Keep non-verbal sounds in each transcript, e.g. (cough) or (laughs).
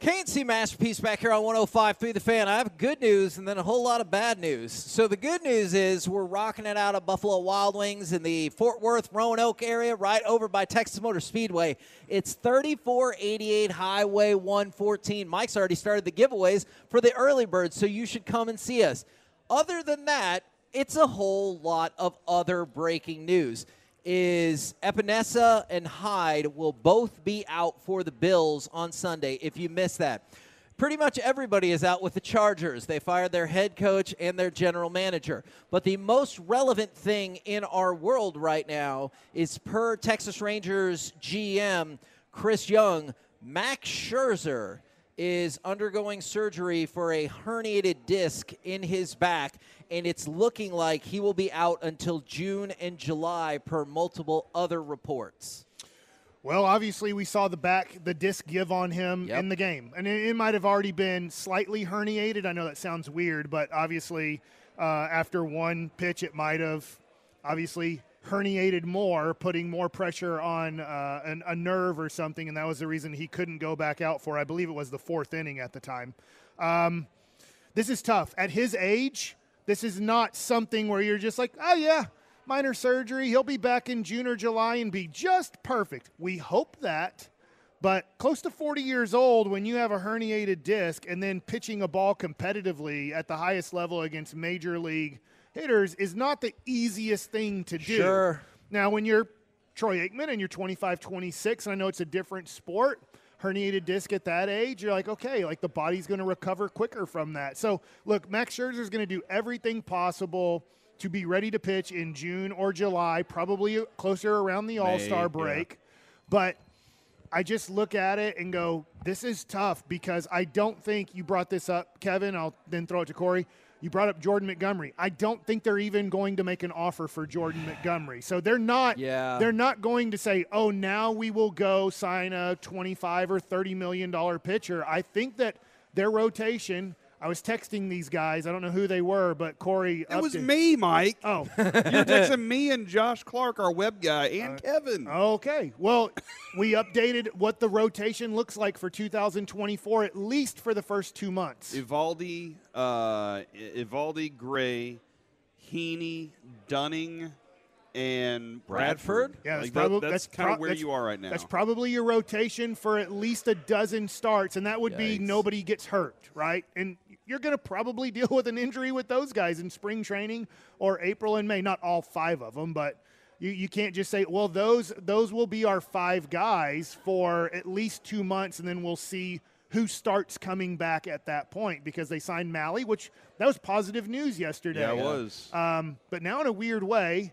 K&C Masterpiece back here on 105.3 The Fan. I have good news and then a whole lot of bad news. So the good news is we're rocking it out at Buffalo Wild Wings in the Fort Worth, Roanoke area, right over by Texas Motor Speedway. It's 3488 Highway 114. Mike's already started the giveaways for the early birds, so you should come and see us. Other than that, it's a whole lot of other breaking news is Epenesa and Hyde will both be out for the Bills on Sunday. If you miss that, pretty much everybody is out with the Chargers. They fired their head coach and their general manager. But the most relevant thing in our world right now is per Texas Rangers GM Chris Young, Max Scherzer is undergoing surgery for a herniated disc in his back, and it's looking like he will be out until June and July, per multiple other reports. Well, obviously, we saw the back, the disc give on him Yep. in the game. And it, it might have already been slightly herniated. I know that sounds weird, but obviously, uh, after one pitch, it might have obviously herniated more, putting more pressure on uh, an, a nerve or something. And that was the reason he couldn't go back out for, I believe it was the fourth inning at the time. Um, this is tough. At his age, this is not something where you're just like, oh, yeah, minor surgery. He'll be back in June or July and be just perfect. We hope that. But close to 40 years old, when you have a herniated disc and then pitching a ball competitively at the highest level against major league hitters is not the easiest thing to do. Sure. Now, when you're Troy Aikman and you're 25, 26, and I know it's a different sport, herniated disc at that age, you're like, okay, like the body's going to recover quicker from that. So, look, Max Scherzer is going to do everything possible to be ready to pitch in June or July, probably closer around the All Star yeah. break. But I just look at it and go, this is tough because I don't think you brought this up, Kevin. I'll then throw it to Corey. You brought up Jordan Montgomery. I don't think they're even going to make an offer for Jordan Montgomery. So they're not Yeah. they're not going to say, "Oh, now we will go sign a 25 or 30 million dollar pitcher." I think that their rotation I was texting these guys. I don't know who they were, but Corey. It was me, Mike. Oh, (laughs) You were texting me and Josh Clark, our web guy, and Kevin. Okay. Well, we updated what the rotation looks like for 2024, at least for the first two months. Eovaldi, uh, Eovaldi, Gray, Heaney, Dunning, and Bradford. Yeah, that's, Like that- probably, that's, that's kind of pro- where you are right now. That's probably your rotation for at least a dozen starts, and that would be nobody gets hurt, right? And you're going to probably (laughs) deal with an injury with those guys in spring training or April and May. Not all five of them, but you, you can't just say, well, those those will be our five guys for at least two months, and then we'll see who starts coming back at that point because they signed Mahle, which that was positive news yesterday. yeah, it was. Um, but now, in a weird way,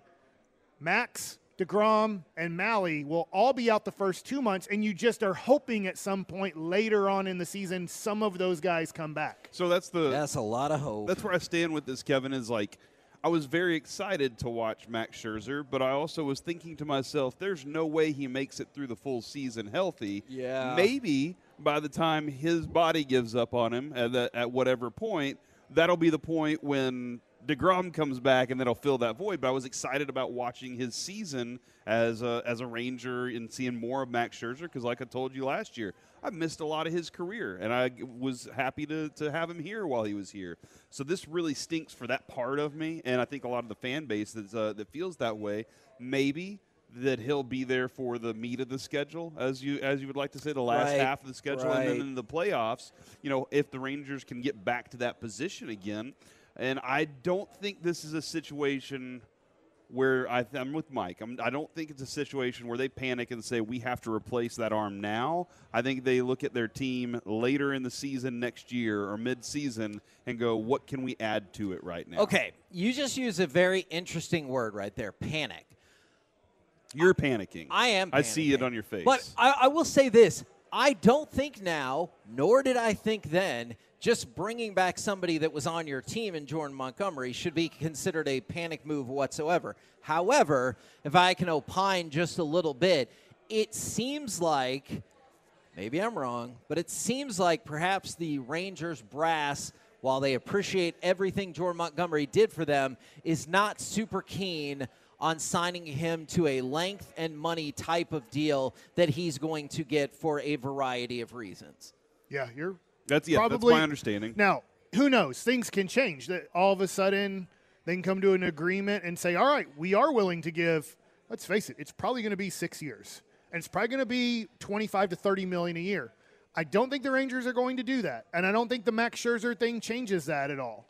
Max, DeGrom, and Mahle will all be out the first two months, and you just are hoping at some point later on in the season some of those guys come back. so that's the That's a lot of hope. that's where I stand with this, Kevin. Is like, I was very excited to watch Max Scherzer, but I also was thinking to myself, there's no way he makes it through the full season healthy. Yeah. Maybe by the time his body gives up on him at, the, at whatever point, that'll be the point when DeGrom comes back and that'll fill that void. But I was excited about watching his season as a, as a Ranger and seeing more of Max Scherzer because, like I told you last year, I missed a lot of his career, and I was happy to, to have him here while he was here. So this really stinks for that part of me, and I think a lot of the fan base that's, uh, that feels that way. Maybe that he'll be there for the meat of the schedule, as you as you would like to say, the last Right, half of the schedule, and then in the playoffs. You know, if the Rangers can get back to that position again, and I don't think this is a situation where I th- I'm with Mike. I'm, I don't think it's a situation where they panic and say we have to replace that arm now. I think they look at their team later in the season next year or mid-season and go, what can we add to it right now? Okay, you just used a very interesting word right there panic. You're panicking. I am. I see it on your face. But I, I will say this: I don't think now, nor did I think then, just bringing back somebody that was on your team in Jordan Montgomery should be considered a panic move whatsoever. However, if I can opine just a little bit, it seems like maybe I'm wrong, but it seems like perhaps the Rangers brass, while they appreciate everything Jordan Montgomery did for them, is not super keen on signing him to a length and money type of deal that he's going to get for a variety of reasons. Yeah, you're that's yeah, probably that's my understanding. Now, who knows? Things can change. That all of a sudden they can come to an agreement and say, "All right, we are willing to give." Let's face it; it's probably going to be six years, and it's probably going to be twenty-five to thirty million a year. I don't think the Rangers are going to do that, and I don't think the Max Scherzer thing changes that at all.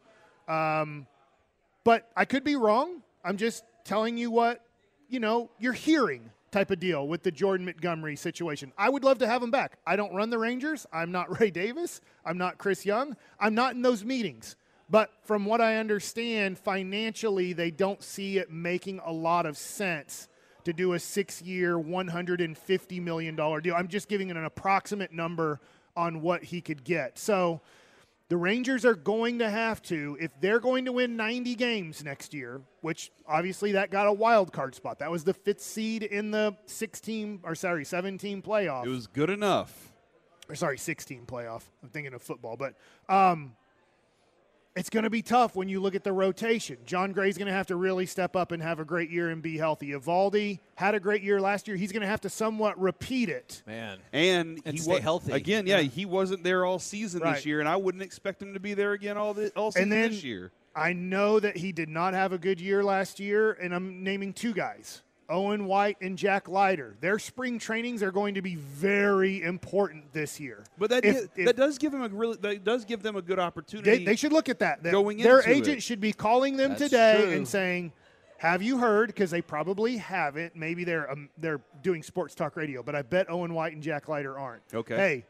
Um, but I could be wrong. I'm just telling you what you know you're hearing type of deal with the Jordan Montgomery situation. I would love to have him back. I don't run the Rangers. I'm not (laughs) Ray Davis. I'm not Chris Young. I'm not in those meetings. But from what I understand, financially, they don't see it making a lot of sense to do a six year, $150 million deal. I'm just giving it an approximate number on what he could get. So the Rangers are going to have to, if they're going to win 90 games next year, which obviously that got a wild card spot. That was the fifth seed in the 16 or sorry, 17 playoff. It was good enough. or sorry, 16 playoff. I'm thinking of football, but um, it's going to be tough when you look at the rotation. Jon Gray's going to have to really step up and have a great year and be healthy. Eovaldi had a great year last year. He's going to have to somewhat repeat it. Man. And, And he stay wa- healthy. Again, yeah, he wasn't there all season Right. this year, and I wouldn't expect him to be there again all the, all season And then this year. I know that he did not have a good year last year, and I'm naming two guys. Owen White and Jack Leiter. Their spring trainings are going to be very important this year. But that If- gi- if- that does give him a really that does give them a good opportunity. They, they should look at that. That going Their into agent it. should be calling them That's today true. and saying, "Have you heard?" Because they probably haven't. Maybe they're um, they're doing sports talk radio, but I bet Owen White and Jack Leiter aren't. Okay. Hey,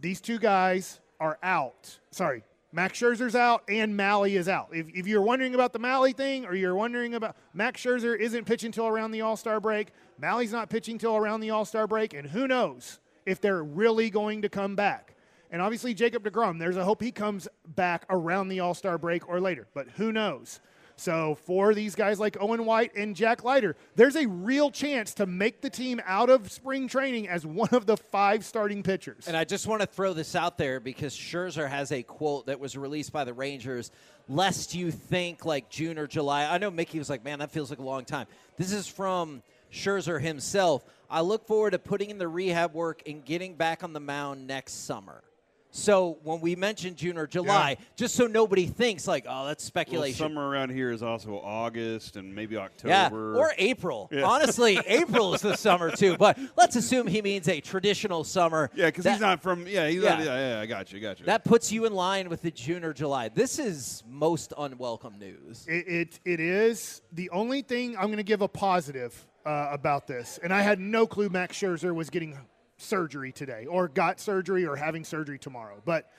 these two guys are out. Sorry, Max Scherzer's out and Mahle is out. If, if you're wondering about the Mahle thing, or you're wondering about Max Scherzer isn't pitching till around the All Star break, Mahle's not pitching till around the All Star break, and who knows if they're really going to come back. And obviously, Jacob DeGrom, there's a hope he comes back around the All Star break or later, but who knows? So, for these guys like Owen White and Jack Leiter, there's a real chance to make the team out of spring training as one of the five starting pitchers. And I just want to throw this out there because Scherzer has a quote that was released by the Rangers, lest you think like June or July. I know Mickey was like, man, that feels like a long time. This is from Scherzer himself. I look forward to putting in the rehab work and getting back on the mound next summer. So when we mention June or July, just so nobody thinks like, oh, that's well, speculation. summer around here is also August and maybe October. Yeah, or April. Honestly, (laughs) April is the summer too. But let's assume he means a traditional summer. yeah, because he's not from. Yeah, he's Yeah. Not, yeah, yeah. I got you, got you. That puts you in line with the June or July. This is most unwelcome news. It, it, it is. The only thing I'm going to give a positive uh, about this, and I had no clue Max Scherzer was getting surgery today, or got surgery, or having surgery tomorrow. But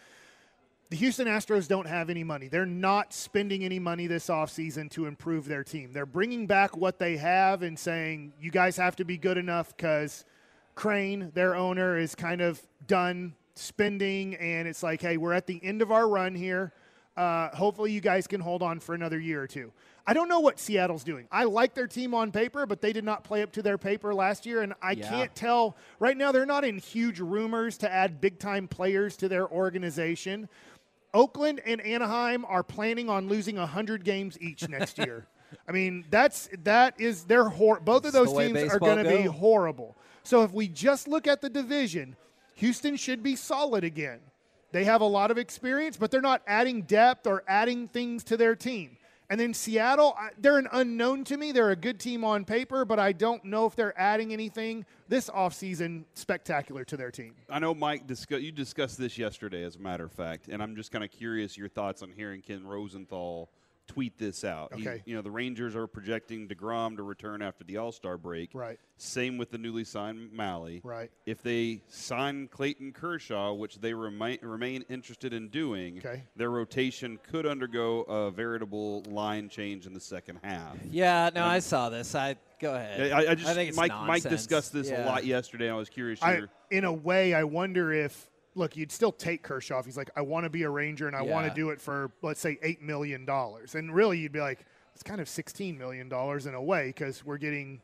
the Houston Astros don't have any money. They're not spending any money this offseason to improve their team. They're bringing back what they have and saying, you guys have to be good enough because Crane, their owner, is kind of done spending. And it's like, hey, we're at the end of our run here. Uh, hopefully, you guys can hold on for another year or two. I don't know what Seattle's doing. I like their team on paper, but they did not play up to their paper last year, and I Yeah. can't tell. Right now, they're not in huge rumors to add big time players to their organization. Oakland and Anaheim are planning on losing 100 games each next year. (laughs) I mean, that's that is their hor- both of those teams are going to be horrible. So if we just look at the division, Houston should be solid again. They have a lot of experience, but they're not adding depth or adding things to their team. And then Seattle, they're an unknown to me. They're a good team on paper, but I don't know if they're adding anything this offseason spectacular to their team. I know Mike discuss, you discussed this yesterday, as a matter of fact, and I'm just kind of curious your thoughts on hearing Ken Rosenthal tweet this out. He- Okay. you know, the Rangers are projecting DeGrom to return after the All Star break. Right. Same with the newly signed Mahle. Right. If they sign Clayton Kershaw, which they remain, remain interested in doing, Okay. their rotation could undergo a veritable line change in the second half. Yeah, no, I saw this. I go ahead. I, I just think it's Mike Mike discussed this Yeah. a lot yesterday. I was curious. I, in a way, I wonder if look, you'd still take Kershaw if he's like, I want to be a Ranger and I want to do it for let's say eight million dollars, and really you'd be like, it's kind of sixteen million dollars in a way because we're getting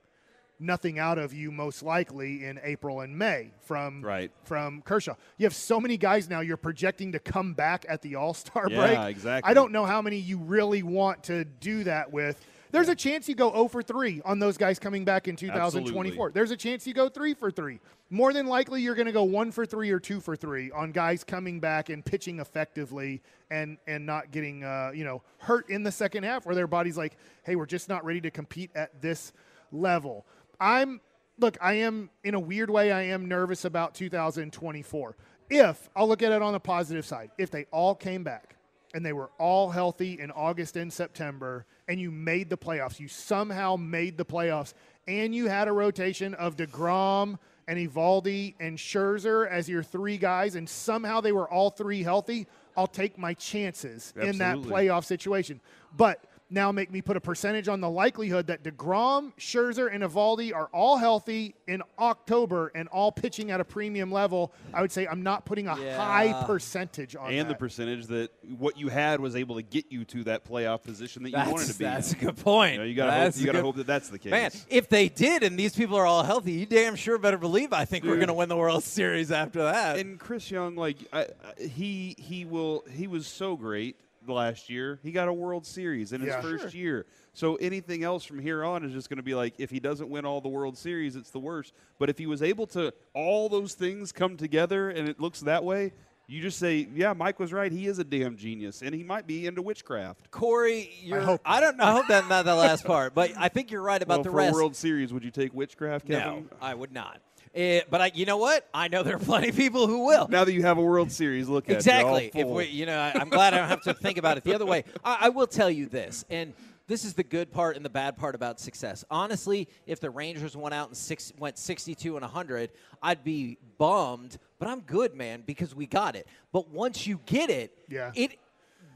nothing out of you most likely in April and May from Right. from Kershaw. You have so many guys now you're projecting to come back at the All Star Yeah, break. exactly. I don't know how many you really want to do that with. There's a chance you go 0 for 3 on those guys coming back in 2024. Absolutely. There's a chance you go 3 for 3. More than likely, you're going to go 1 for 3 or 2 for 3 on guys coming back and pitching effectively and, and not getting uh, you know hurt in the second half where their body's like, hey, we're just not ready to compete at this level. I'm look, I am in a weird way, I am nervous about 2024. If I'll look at it on the positive side, if they all came back and they were all healthy in August and September, and you made the playoffs, you somehow made the playoffs, and you had a rotation of DeGrom and Eovaldi and Scherzer as your three guys, and somehow they were all three healthy, I'll take my chances in that playoff situation. But now make me put a percentage on the likelihood that DeGrom, Scherzer, and Eovaldi are all healthy in October and all pitching at a premium level. I would say I'm not putting a Yeah. high percentage on that. and the percentage that what you had was able to get you to that playoff position that you That's, wanted to be. that's a good point. You, know, you gotta That's hope. You gotta good- hope that that's the case. Man, if they did and these people are all healthy, you damn sure better believe I think we're going to win the World Series after that. and Chris Young, like I, I, he he will he was so great last year. He got a World Series in his Yeah. first Sure. year. So anything else from here on is just going to be like if he doesn't win all the World Series, it's the worst. But if he was able to all those things come together and it looks that way, you just say, yeah, Mike was right. He is a damn genius, and he might be into witchcraft. Corey, you're, I, hope don't know. I hope that not the last part, but I think you're right about well, the for rest. a World Series, would you take witchcraft, Kevin? no, I would not. Eh, but I, you know what? I know there are plenty of people who will. Now that you have a World Series, look at Exactly. If we, you know, I, I'm glad I don't have to think about it the other way. I, I will tell you this, and this is the good part and the bad part about success. Honestly, if the Rangers went out and six, went 62 and 100, I'd be bummed. But I'm good, man, because we got it. But once you get it, Yeah. it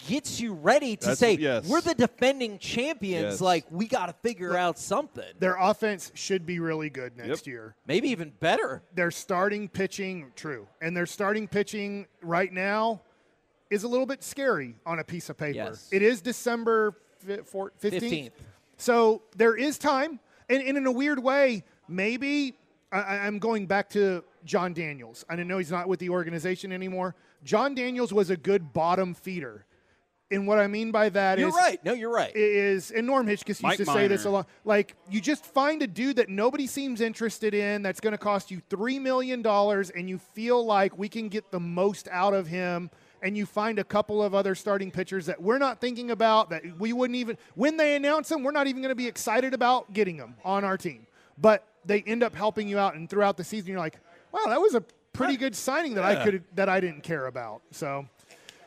gets you ready to That's- say yes. we're the defending champions. Yes. Like we got to figure out something. Their offense should be really good next Yep. year. Maybe even better. Their starting pitching, true, and their starting pitching right now is a little bit scary on a piece of paper. Yes. It is December fi- four- 15th. 15th. So there is time. And, and in a weird way, maybe I, I- I'm going back to Jon Daniels. I know he's not with the organization anymore. Jon Daniels was a good bottom feeder. And what I mean by that You're is- right. No, you're right. is and Norm Hitchcock used Mike to say this a lot. Like you just find a dude that nobody seems interested in that's going to cost you three million dollars, and you feel like we can get the most out of him. And you find a couple of other starting pitchers that we're not thinking about that we wouldn't even when they announce them, we're not even going to be excited about getting them on our team. But they end up helping you out, and throughout the season, you're like, wow, that was a pretty good signing that I could that I didn't care about. So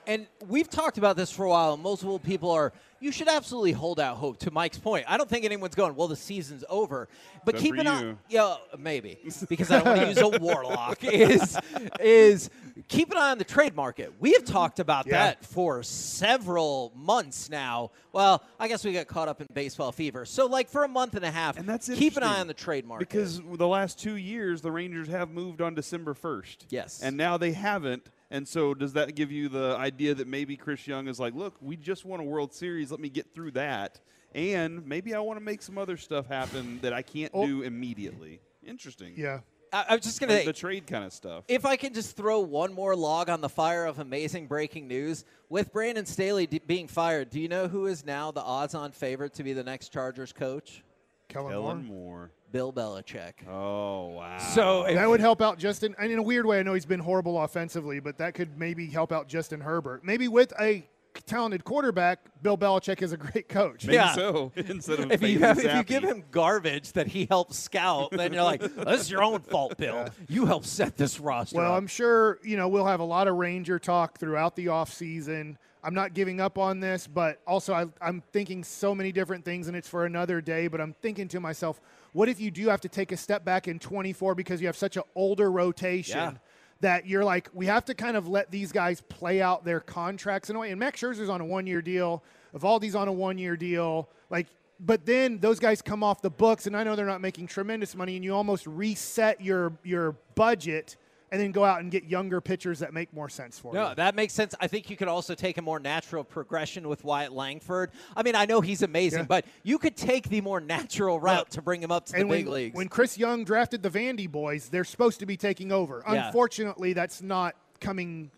And we've talked about this for a while, and multiple people are. You should absolutely hold out hope. To Mike's point, I don't think anyone's going. Well, the season's over, but Except keep an eye. Yeah, maybe because I don't want to use a (laughs) warlock. Is is keep an eye on the trade market. We have talked about Yeah. that for several months now. Well, I guess we got caught up in baseball fever. So, like for a month and a half, And that's keep an eye on the trade market Because the last two years, the Rangers have moved on December 1st. Yes. And now they haven't. And so, does that give you the idea that maybe Chris Young is like, look, we just won a World Series. Let me get through that. And maybe I want to make some other stuff happen that I can't Oh. do immediately. Interesting. yeah, I, I was just gonna Like say, the trade kind of stuff. If I can just throw one more log on the fire of amazing breaking news, with Brandon Staley d- being fired, do you know who is now the odds-on favorite to be the next Chargers coach? Kellen Moore. Ellen Moore. Bill Belichick. Oh, wow. So if, That would help out Justin. And in a weird way, I know he's been horrible offensively, but that could maybe help out Justin Herbert. Maybe with a talented quarterback, Bill Belichick is a great coach. Maybe Yeah. so. (laughs) Instead of if you have, if you give him garbage that he helped scout, then you're like, this is your own fault, Bill. You helped set this roster." Well, up." I'm sure you know we'll have a lot of Ranger talk throughout the offseason. I'm not giving up on this, but also I, I'm thinking so many different things, and it's for another day. But I'm thinking to myself, what if you do have to take a step back in 24 because you have such an older rotation? Yeah. That you're like, we have to kind of let these guys play out their contracts in a way. And Max Scherzer's on a one year deal. Eovaldi's on a one year deal. Like, but then those guys come off the books, and I know they're not making tremendous money, and you almost reset your your budget and then go out and get younger pitchers that make more sense for No, you. that makes sense. I think you could also take a more natural progression with Wyatt Langford. I mean, I know he's amazing, Yeah. but you could take the more natural route to bring him up to the when, big leagues. when Chris Young drafted the Vandy boys, they're supposed to be taking over. Yeah. Unfortunately, that's not coming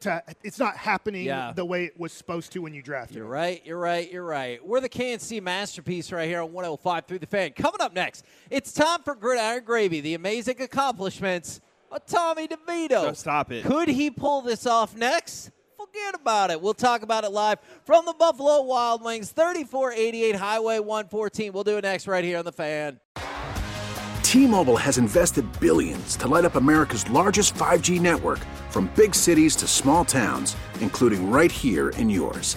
to. It's not happening Yeah. the way it was supposed to when you drafted. You're right. You're right. You're right. We're the K&C masterpiece right here on 105 through the fan. Coming up next, it's time for Gridiron Gravy, the amazing accomplishments Tommy DeVito. No, stop it. Could he pull this off next? Forget about it. We'll talk about it live from the Buffalo Wild Wings, 3488 Highway 114. We'll do it next right here on the fan. T-Mobile has invested billions to light up America's largest 5G network from big cities to small towns, including right here in yours.